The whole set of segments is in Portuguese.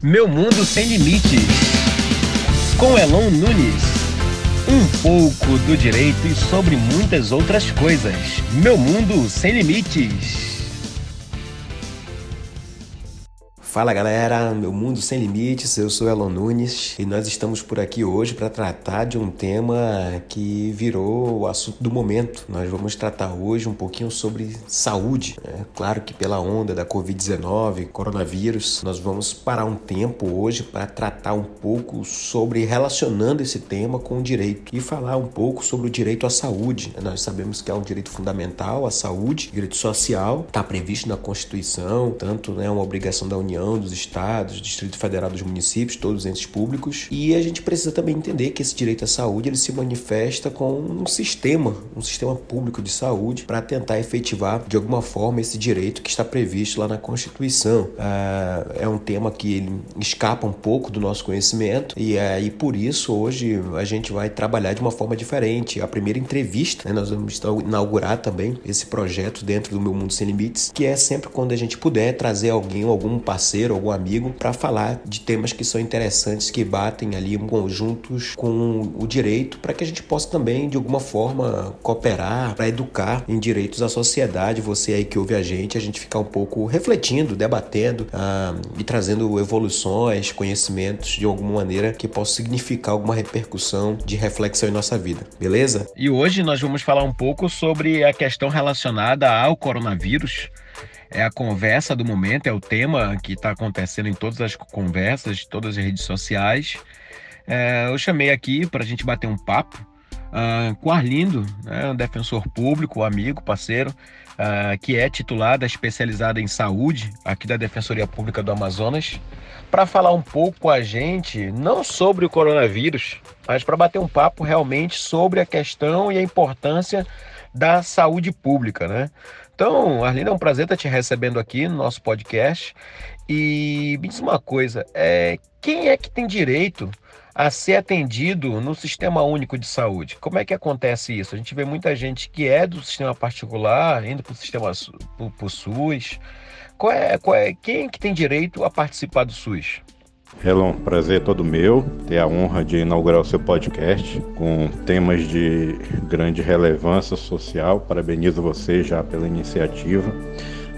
Meu Mundo Sem Limites, com Elon Nunes. Um pouco do direito e sobre muitas outras coisas. Meu Mundo Sem Limites. Fala galera, meu mundo sem limites, eu sou Elon Nunes e nós estamos por aqui hoje para tratar de um tema que virou o assunto do momento. Nós vamos tratar hoje um pouquinho sobre saúde. É claro que pela onda da Covid-19, coronavírus, nós vamos parar um tempo hoje para tratar um pouco sobre relacionando esse tema com o direito e falar um pouco sobre o direito à saúde. Nós sabemos que é um direito fundamental, a saúde, direito social, está previsto na Constituição, tanto é né, uma obrigação da União União, dos estados, Distrito Federal, dos municípios, todos os entes públicos. E a gente precisa também entender que esse direito à saúde ele se manifesta com um sistema, um sistema público de saúde para tentar efetivar de alguma forma esse direito que está previsto lá na Constituição. Ah, é um tema que escapa um pouco do nosso conhecimento e aí por isso hoje a gente vai trabalhar de uma forma diferente. A primeira entrevista, né, nós vamos inaugurar também esse projeto dentro do Meu Mundo Sem Limites, que é sempre quando a gente puder trazer alguém, algum parceiro parceiro, algum amigo, para falar de temas que são interessantes, que batem ali conjuntos com o direito, para que a gente possa também, de alguma forma, cooperar para educar em direitos à sociedade. Você aí que ouve a gente, a gente ficar um pouco refletindo, debatendo ah, e trazendo evoluções, conhecimentos de alguma maneira que possa significar alguma repercussão de reflexão em nossa vida, beleza? E hoje nós vamos falar um pouco sobre a questão relacionada ao coronavírus é a conversa do momento, é o tema que está acontecendo em todas as conversas, todas as redes sociais. É, eu chamei aqui para a gente bater um papo uh, com Arlindo, né, um defensor público, amigo, parceiro, uh, que é titulada, especializada em saúde aqui da Defensoria Pública do Amazonas, para falar um pouco com a gente, não sobre o coronavírus, mas para bater um papo realmente sobre a questão e a importância da saúde pública, né? Então, Arlindo, é um prazer estar te recebendo aqui no nosso podcast. E me diz uma coisa, é, quem é que tem direito a ser atendido no Sistema Único de Saúde? Como é que acontece isso? A gente vê muita gente que é do sistema particular, indo para o sistema para o SUS. Qual é, qual é, quem é que tem direito a participar do SUS? Elon, prazer todo meu ter a honra de inaugurar o seu podcast com temas de grande relevância social. Parabenizo você já pela iniciativa.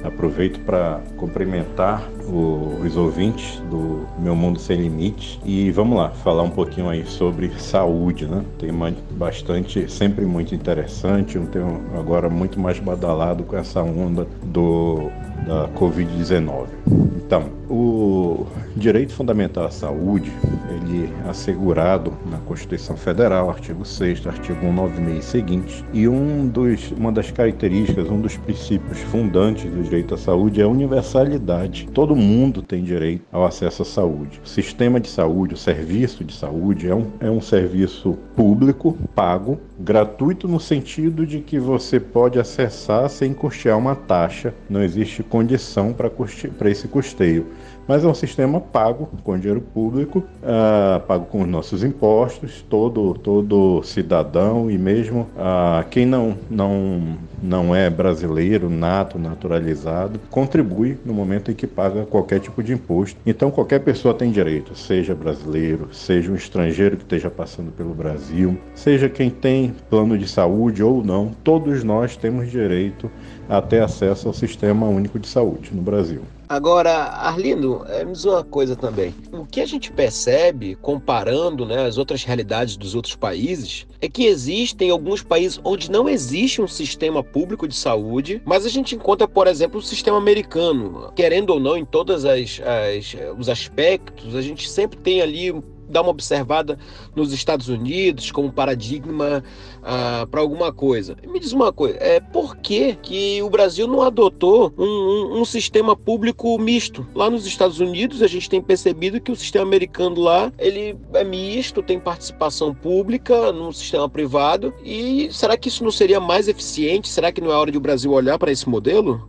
Aproveito para cumprimentar os ouvintes do Meu Mundo Sem Limites e vamos lá falar um pouquinho aí sobre saúde, né? Tema bastante, sempre muito interessante, um tema agora muito mais badalado com essa onda do da Covid-19. Então, o direito fundamental à saúde, ele é assegurado na Constituição Federal, artigo 6 artigo 196 e seguintes, e um dos, uma das características, um dos princípios fundantes do direito à saúde é a universalidade. Todo mundo tem direito ao acesso à saúde. O sistema de saúde, o serviço de saúde é um, é um serviço público, pago, gratuito no sentido de que você pode acessar sem custear uma taxa, não existe condição para esse custeio mas é um sistema pago com dinheiro público, uh, pago com os nossos impostos, todo, todo cidadão e mesmo uh, quem não, não, não é brasileiro, nato, naturalizado, contribui no momento em que paga qualquer tipo de imposto. Então qualquer pessoa tem direito, seja brasileiro, seja um estrangeiro que esteja passando pelo Brasil, seja quem tem plano de saúde ou não, todos nós temos direito a ter acesso ao Sistema Único de Saúde no Brasil. Agora, Arlindo, é, uma coisa também. O que a gente percebe, comparando né, as outras realidades dos outros países, é que existem alguns países onde não existe um sistema público de saúde, mas a gente encontra, por exemplo, o sistema americano. Querendo ou não, em todos as, as, os aspectos, a gente sempre tem ali dar uma observada nos Estados Unidos como paradigma ah, para alguma coisa. Me diz uma coisa, é por que, que o Brasil não adotou um, um, um, sistema público misto? Lá nos Estados Unidos a gente tem percebido que o sistema americano lá ele é misto, tem participação pública no sistema privado e será que isso não seria mais eficiente? Será que não é hora de o Brasil olhar para esse modelo?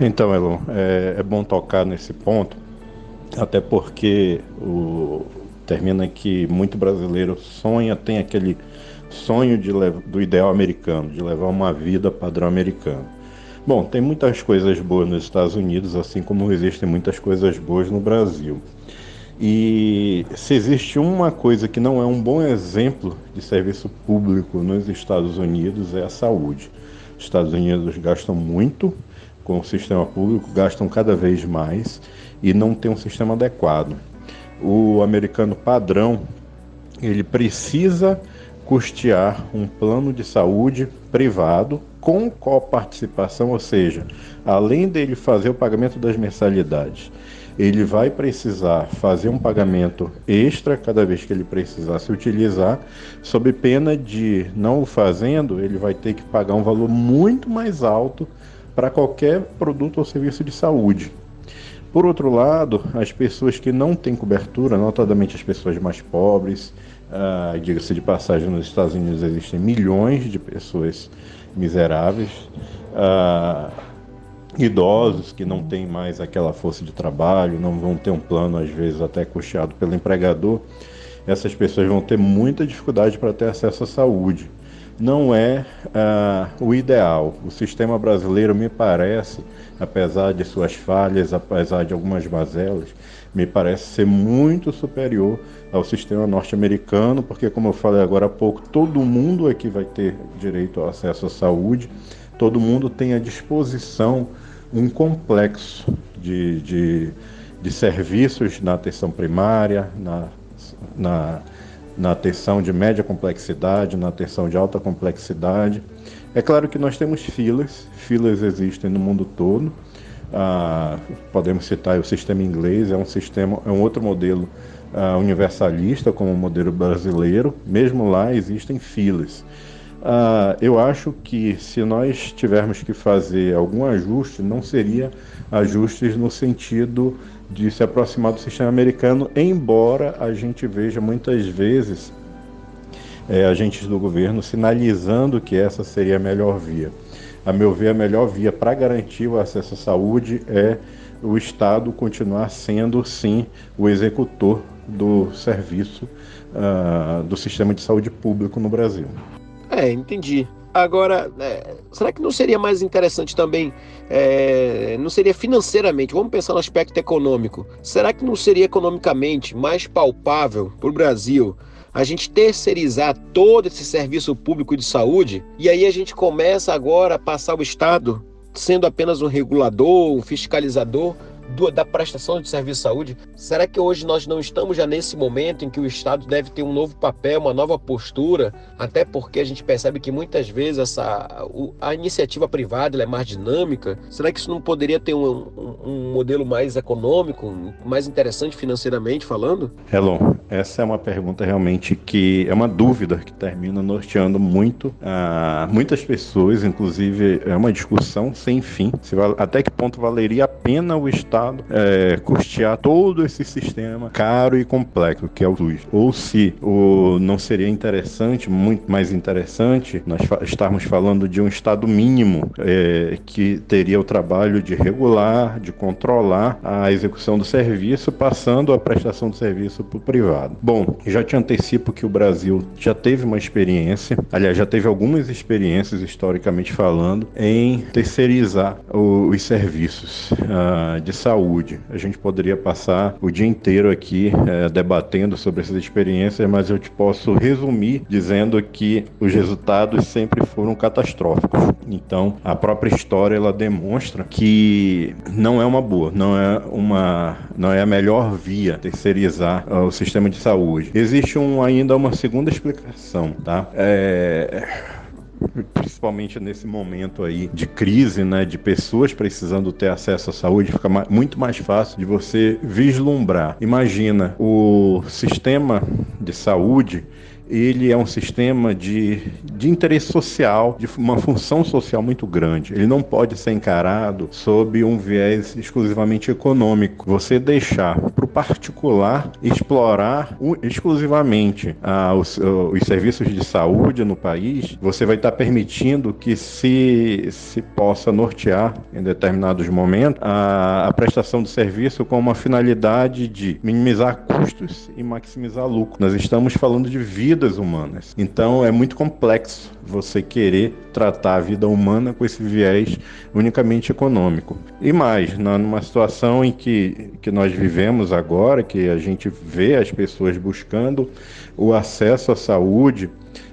Então, Elon, é, é bom tocar nesse ponto, até porque o, termina que muito brasileiro sonha, tem aquele sonho de, do ideal americano, de levar uma vida padrão americano. Bom, tem muitas coisas boas nos Estados Unidos, assim como existem muitas coisas boas no Brasil. E se existe uma coisa que não é um bom exemplo de serviço público nos Estados Unidos é a saúde. Os Estados Unidos gastam muito com o sistema público, gastam cada vez mais e não tem um sistema adequado. O americano padrão, ele precisa custear um plano de saúde privado com coparticipação, ou seja, além dele fazer o pagamento das mensalidades ele vai precisar fazer um pagamento extra cada vez que ele precisar se utilizar, sob pena de não o fazendo, ele vai ter que pagar um valor muito mais alto para qualquer produto ou serviço de saúde. Por outro lado, as pessoas que não têm cobertura, notadamente as pessoas mais pobres, uh, diga-se de passagem, nos Estados Unidos existem milhões de pessoas miseráveis. Uh, idosos que não têm mais aquela força de trabalho, não vão ter um plano, às vezes até custeado pelo empregador, essas pessoas vão ter muita dificuldade para ter acesso à saúde. Não é uh, o ideal. O sistema brasileiro, me parece, apesar de suas falhas, apesar de algumas mazelas, me parece ser muito superior ao sistema norte-americano, porque, como eu falei agora há pouco, todo mundo aqui vai ter direito ao acesso à saúde, todo mundo tem à disposição um complexo de, de, de serviços na atenção primária, na, na, na atenção de média complexidade, na atenção de alta complexidade. É claro que nós temos filas, filas existem no mundo todo. Ah, podemos citar o sistema inglês, é um sistema, é um outro modelo ah, universalista como o modelo brasileiro. Mesmo lá existem filas. Uh, eu acho que se nós tivermos que fazer algum ajuste, não seria ajustes no sentido de se aproximar do sistema americano, embora a gente veja muitas vezes é, agentes do governo sinalizando que essa seria a melhor via. A meu ver, a melhor via para garantir o acesso à saúde é o Estado continuar sendo, sim, o executor do serviço uh, do sistema de saúde público no Brasil. É, entendi. Agora, é, será que não seria mais interessante também, é, não seria financeiramente, vamos pensar no aspecto econômico, será que não seria economicamente mais palpável para o Brasil a gente terceirizar todo esse serviço público de saúde? E aí a gente começa agora a passar o Estado sendo apenas um regulador, um fiscalizador do, da prestação de serviço de saúde, será que hoje nós não estamos já nesse momento em que o Estado deve ter um novo papel, uma nova postura? Até porque a gente percebe que muitas vezes essa, a iniciativa privada é mais dinâmica. Será que isso não poderia ter um, um, um modelo mais econômico, mais interessante financeiramente falando? Elon, essa é uma pergunta realmente que é uma dúvida que termina norteando muito uh, muitas pessoas, inclusive é uma discussão sem fim. Até que ponto valeria a pena o Estado Estado é, custear todo esse sistema caro e complexo que é o SUS. Ou se o, não seria interessante, muito mais interessante, nós fa estarmos falando de um Estado mínimo é, que teria o trabalho de regular, de controlar a execução do serviço, passando a prestação do serviço para o privado. Bom, já te antecipo que o Brasil já teve uma experiência, aliás, já teve algumas experiências, historicamente falando, em terceirizar os serviços uh, de saúde. A gente poderia passar o dia inteiro aqui é, debatendo sobre essas experiências, mas eu te posso resumir dizendo que os resultados sempre foram catastróficos. Então, a própria história ela demonstra que não é uma boa, não é uma, não é a melhor via terceirizar uh, o sistema de saúde. Existe um, ainda uma segunda explicação, tá? É principalmente nesse momento aí de crise, né, de pessoas precisando ter acesso à saúde, fica muito mais fácil de você vislumbrar. Imagina o sistema de saúde ele é um sistema de, de interesse social, de uma função social muito grande. Ele não pode ser encarado sob um viés exclusivamente econômico. Você deixar para particular explorar exclusivamente ah, os, os, serviços de saúde no país, você vai estar permitindo que se, se possa nortear em determinados momentos a, a prestação do serviço com uma finalidade de minimizar custos e maximizar lucro. Nós estamos falando de vida vidas humanas. Então é muito complexo você querer tratar a vida humana com esse viés unicamente econômico. E mais, numa situação em que, que nós vivemos agora, que a gente vê as pessoas buscando o acesso à saúde,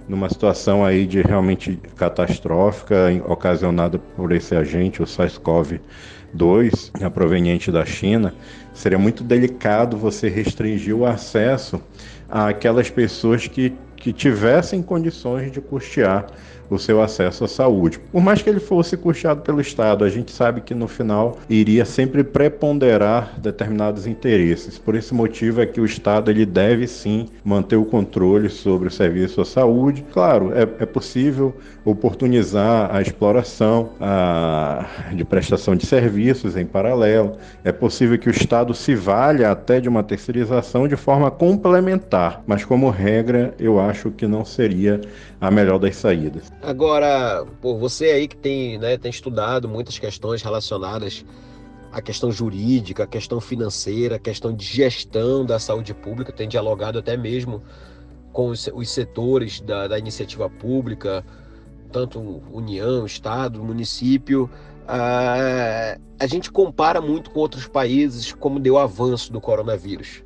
numa situação aí de realmente catastrófica ocasionada por esse agente, o SARS-CoV-2, proveniente da China, seria muito delicado você restringir o acesso àquelas pessoas que, que tivessem condições de custear o seu acesso à saúde. Por mais que ele fosse custeado pelo Estado, a gente sabe que no final iria sempre preponderar determinados interesses. Por esse motivo é que o Estado ele deve sim manter o controle sobre o serviço à saúde. Claro, é, é possível oportunizar a exploração a, de prestação de serviços em paralelo. É possível que o Estado se valha até de uma terceirização de forma complementar, mas como regra, eu acho que não seria a melhor das saídas. Agora, por você aí que tem, né, tem estudado muitas questões relacionadas à questão jurídica, à questão financeira, à questão de gestão da saúde pública, tem dialogado até mesmo com os, os setores da, da, iniciativa pública, tanto União, Estado, município. A gente compara muito com outros países como deu avanço do coronavírus.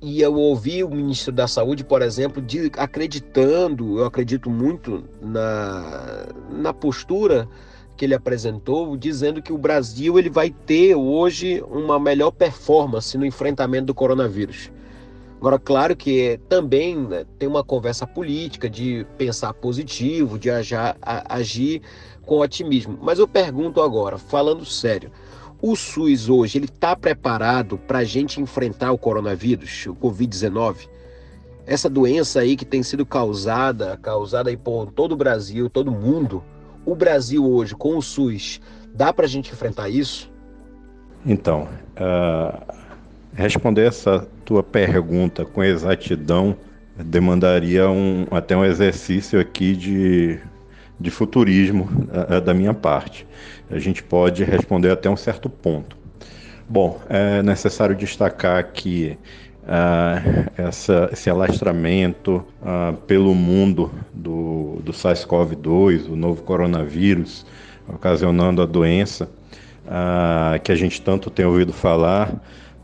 E eu ouvi o ministro da Saúde, por exemplo, de, acreditando, eu acredito muito na, na postura que ele apresentou, dizendo que o Brasil ele vai ter hoje uma melhor performance no enfrentamento do coronavírus. Agora, claro que também né, tem uma conversa política de pensar positivo, de agir, agir com otimismo. Mas eu pergunto agora, falando sério, o SUS hoje ele está preparado para a gente enfrentar o coronavírus, o Covid-19? Essa doença aí que tem sido causada, causada aí por todo o Brasil, todo mundo. O Brasil hoje, com o SUS, dá para a gente enfrentar isso? Então, uh, responder essa tua pergunta com exatidão demandaria um, até um exercício aqui de de futurismo uh, da minha parte. A gente pode responder até um certo ponto. Bom, é necessário destacar que uh, essa, esse alastramento uh, pelo mundo do, do SARS-CoV-2, o novo coronavírus, ocasionando a doença que a gente tanto tem ouvido falar,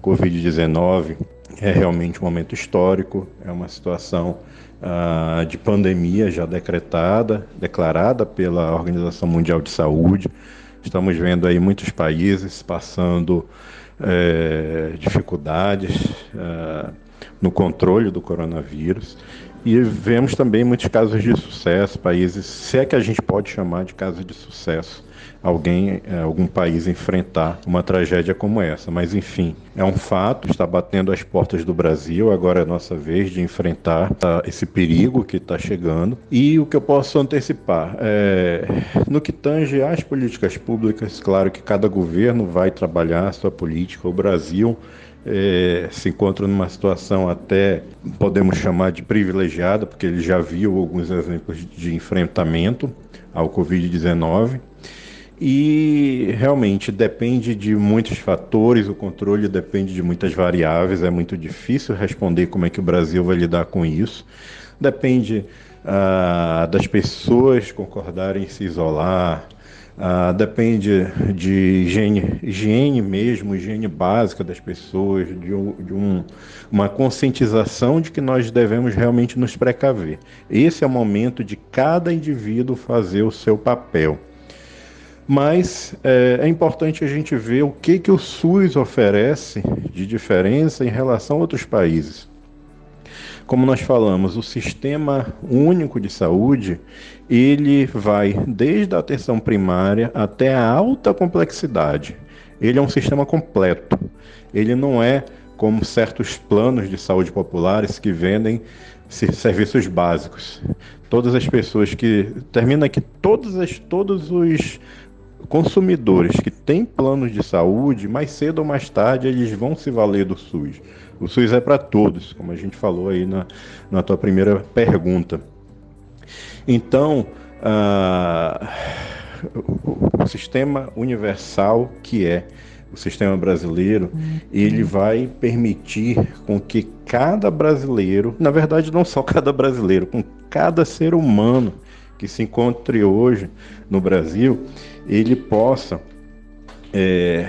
Covid-19, é realmente um momento histórico, é uma situação uh, de pandemia já decretada, declarada pela Organização Mundial de Saúde. Estamos vendo aí muitos países passando é, dificuldades uh, no controle do coronavírus. E vemos também muitos casos de sucesso, países, se é que a gente pode chamar de casos de sucesso, alguém, é, algum país enfrentar uma tragédia como essa. Mas enfim, é um fato, está batendo as portas do Brasil, agora é a nossa vez de enfrentar tá, esse perigo que está chegando. E o que eu posso antecipar? É, no que tange às políticas públicas, claro que cada governo vai trabalhar a sua política. O Brasil é, se encontra numa situação até podemos chamar de privilegiada, porque ele já viu alguns exemplos de enfrentamento ao Covid-19. E realmente depende de muitos fatores, o controle depende de muitas variáveis, é muito difícil responder como é que o Brasil vai lidar com isso. Depende ah, das pessoas concordarem em se isolar, ah, depende de higiene, higiene mesmo, higiene básica das pessoas, de, de um, uma conscientização de que nós devemos realmente nos precaver. Esse é o momento de cada indivíduo fazer o seu papel mas é, é, importante a gente ver o que, que o SUS oferece de diferença em relação a outros países. Como nós falamos, o sistema único de saúde, ele vai desde a atenção primária até a alta complexidade. Ele é um sistema completo. Ele não é como certos planos de saúde populares que vendem serviços básicos. Todas as pessoas que termina aqui todas as todos os consumidores que têm planos de saúde, mais cedo ou mais tarde eles vão se valer do SUS. O SUS é para todos, como a gente falou aí na, na tua primeira pergunta. Então, o, o sistema universal que é o sistema brasileiro, ele vai permitir com que cada brasileiro, na verdade não só cada brasileiro, com cada ser humano que se encontre hoje no Brasil, ele possa é,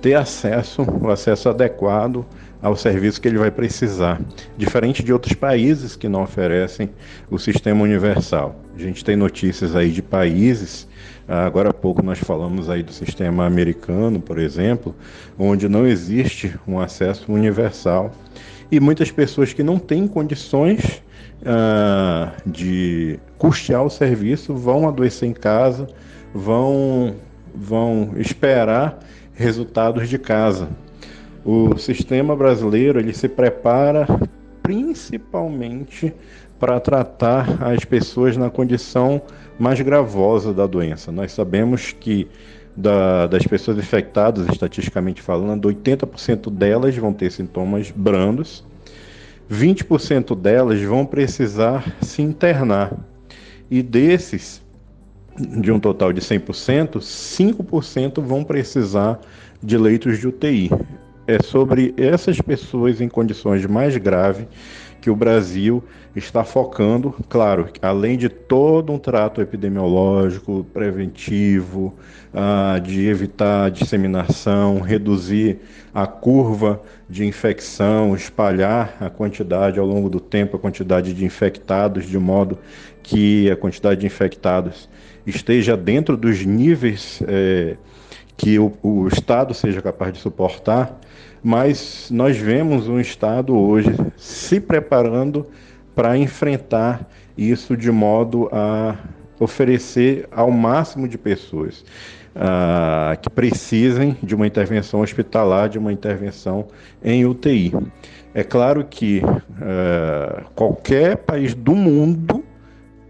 ter acesso, o acesso adequado ao serviço que ele vai precisar, diferente de outros países que não oferecem o sistema universal. A gente tem notícias aí de países, agora há pouco nós falamos aí do sistema americano, por exemplo, onde não existe um acesso universal e muitas pessoas que não têm condições uh, de custear o serviço vão adoecer em casa, vão, vão esperar resultados de casa. O sistema brasileiro ele se prepara principalmente para tratar as pessoas na condição mais gravosa da doença. Nós sabemos que da, das pessoas infectadas, estatisticamente falando, 80% delas vão ter sintomas brandos, 20% delas vão precisar se internar. E desses, de um total de 100%, 5% vão precisar de leitos de UTI é sobre essas pessoas em condições mais graves que o Brasil está focando, claro, além de todo um trato epidemiológico preventivo, ah, de evitar a disseminação, reduzir a curva de infecção, espalhar a quantidade ao longo do tempo, a quantidade de infectados, de modo que a quantidade de infectados esteja dentro dos níveis eh, que o, o Estado seja capaz de suportar mas nós vemos um Estado hoje se preparando para enfrentar isso de modo a oferecer ao máximo de pessoas uh, que precisem de uma intervenção hospitalar, de uma intervenção em UTI. É claro que uh, qualquer país do mundo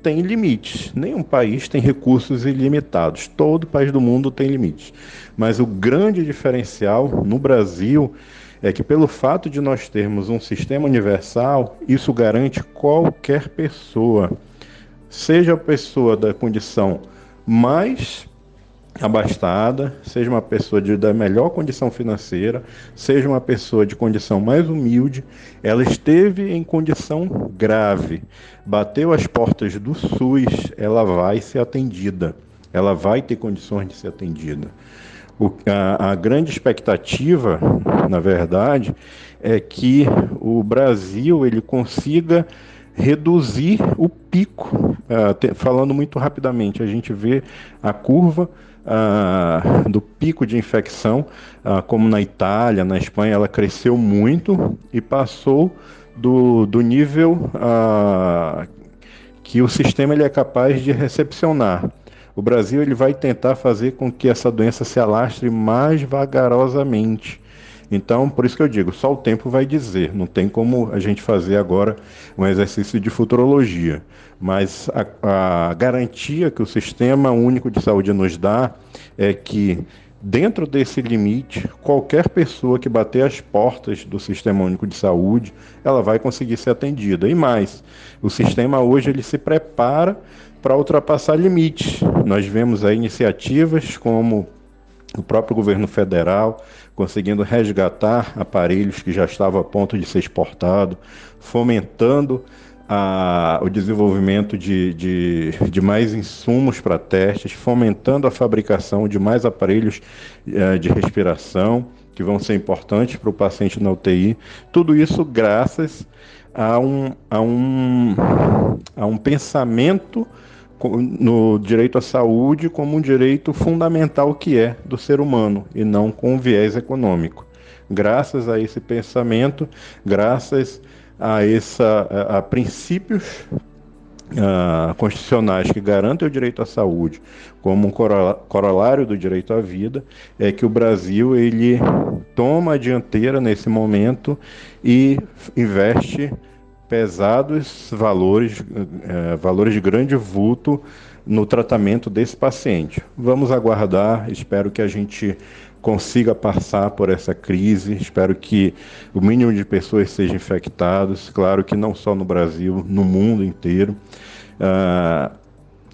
tem limites. Nenhum país tem recursos ilimitados. Todo país do mundo tem limites. Mas o grande diferencial no Brasil é que, pelo fato de nós termos um sistema universal, isso garante qualquer pessoa, seja a pessoa da condição mais abastada, seja uma pessoa de, da melhor condição financeira, seja uma pessoa de condição mais humilde, ela esteve em condição grave, bateu as portas do SUS, ela vai ser atendida, ela vai ter condições de ser atendida. O, a, a grande expectativa, na verdade, é que o Brasil ele consiga reduzir o pico. Uh, te, falando muito rapidamente, a gente vê a curva uh, do pico de infecção, uh, como na Itália, na Espanha, ela cresceu muito e passou do, do nível que o sistema ele é capaz de recepcionar. O Brasil ele vai tentar fazer com que essa doença se alastre mais vagarosamente. Então, por isso que eu digo, só o tempo vai dizer. Não tem como a gente fazer agora um exercício de futurologia. Mas a, a garantia que o Sistema Único de Saúde nos dá é que dentro desse limite, qualquer pessoa que bater as portas do Sistema Único de Saúde, ela vai conseguir ser atendida. E mais, o sistema hoje ele se prepara para ultrapassar limites. Nós vemos aí iniciativas como o próprio governo federal conseguindo resgatar aparelhos que já estavam a ponto de ser exportados, fomentando a, o desenvolvimento de, de, de mais insumos para testes, fomentando a fabricação de mais aparelhos eh, de respiração que vão ser importantes para o paciente na UTI. Tudo isso graças a um, a um, a um pensamento no direito à saúde como um direito fundamental que é do ser humano e não com viés econômico. Graças a esse pensamento, graças a, essa, a, princípios uh, constitucionais que garantem o direito à saúde como um corolário do direito à vida, é que o Brasil ele toma a dianteira nesse momento e investe pesados valores, é, valores de grande vulto no tratamento desse paciente. Vamos aguardar, espero que a gente consiga passar por essa crise, espero que o mínimo de pessoas sejam infectadas, claro que não só no Brasil, no mundo inteiro. Uh,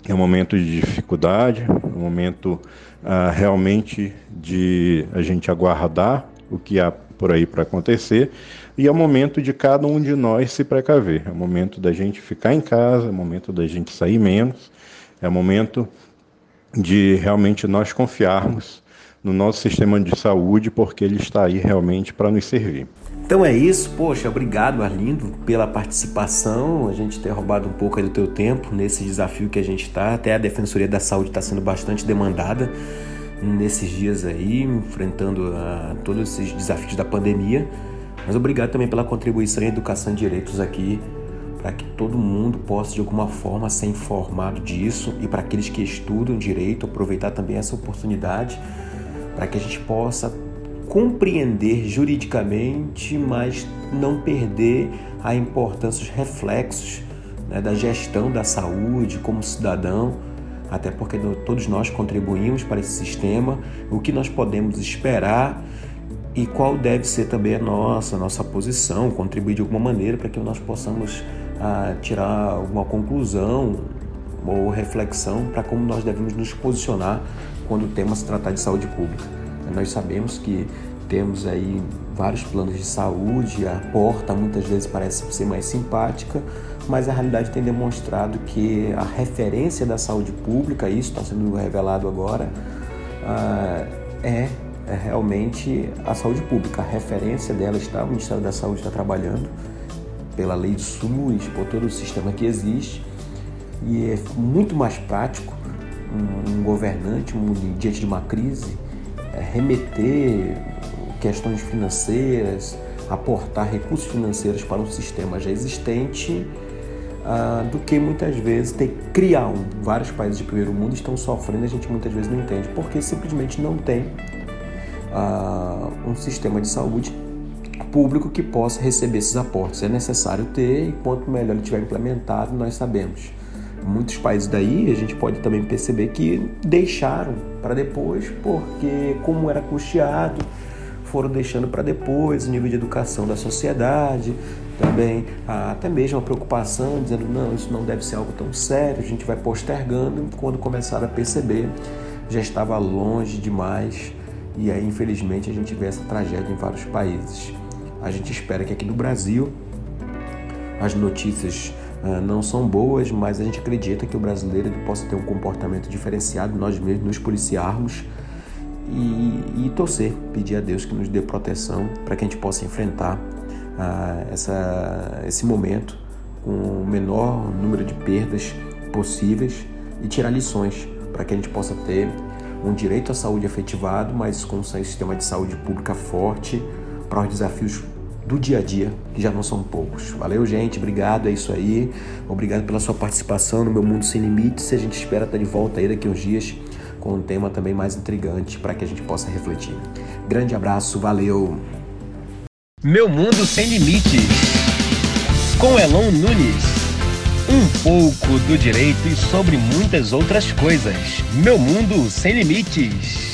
é um momento de dificuldade, um momento ah, realmente de a gente aguardar o que há por aí para acontecer e é o momento de cada um de nós se precaver. É o momento da gente ficar em casa, é o momento da gente sair menos, é o momento de realmente nós confiarmos no nosso sistema de saúde, porque ele está aí realmente para nos servir. Então é isso, poxa, obrigado Arlindo pela participação, a gente ter roubado um pouco do teu tempo nesse desafio que a gente está, até a Defensoria da Saúde está sendo bastante demandada nesses dias aí, enfrentando uh, todos esses desafios da pandemia, mas obrigado também pela contribuição em Educação e Direitos aqui, para que todo mundo possa de alguma forma ser informado disso. E para aqueles que estudam direito aproveitar também essa oportunidade para que a gente possa compreender juridicamente, mas não perder a importância dos reflexos né, da gestão da saúde como cidadão, até porque todos nós contribuímos para esse sistema, o que nós podemos esperar e qual deve ser também a nossa, a nossa posição, contribuir de alguma maneira para que nós possamos ah, tirar alguma conclusão ou reflexão para como nós devemos nos posicionar quando o tema se tratar de saúde pública. Nós sabemos que temos aí vários planos de saúde, a porta muitas vezes parece ser mais simpática, mas a realidade tem demonstrado que a referência da saúde pública, isso está sendo revelado agora, ah, é, é realmente a saúde pública. A referência dela está, o Ministério da Saúde está trabalhando pela lei do SUS, por todo o sistema que existe, e é muito mais prático um, governante, um, diante de uma crise, é, remeter questões financeiras, aportar recursos financeiros para um sistema já existente, uh, do que muitas vezes ter que criar um. Vários países de primeiro mundo estão sofrendo, a gente muitas vezes não entende, porque simplesmente não tem uh, um sistema de saúde público que possa receber esses aportes. É necessário ter, e quanto melhor ele tiver implementado, nós sabemos muitos países daí a gente pode também perceber que deixaram para depois, porque como era custeado, foram deixando para depois o nível de educação da sociedade, também até mesmo a preocupação, dizendo não, isso não deve ser algo tão sério, a gente vai postergando, quando começaram a perceber, já estava longe demais e aí infelizmente a gente vê essa tragédia em vários países. A gente espera que aqui no Brasil as notícias uh, não são boas, mas a gente acredita que o brasileiro possa ter um comportamento diferenciado, nós mesmos nos policiarmos e, e torcer, pedir a Deus que nos dê proteção para que a gente possa enfrentar uh, essa, esse momento com o menor número de perdas possíveis e tirar lições para que a gente possa ter um direito à saúde efetivado, mas com um sistema de saúde pública forte para os desafios do dia a dia, que já não são poucos. Valeu, gente. Obrigado, é isso aí. Obrigado pela sua participação no Meu Mundo Sem Limites. A gente espera estar de volta aí daqui uns dias com um tema também mais intrigante para que a gente possa refletir. Grande abraço, valeu. Meu Mundo Sem Limites, com Elon Nunes. Um pouco do direito e sobre muitas outras coisas. Meu Mundo Sem Limites.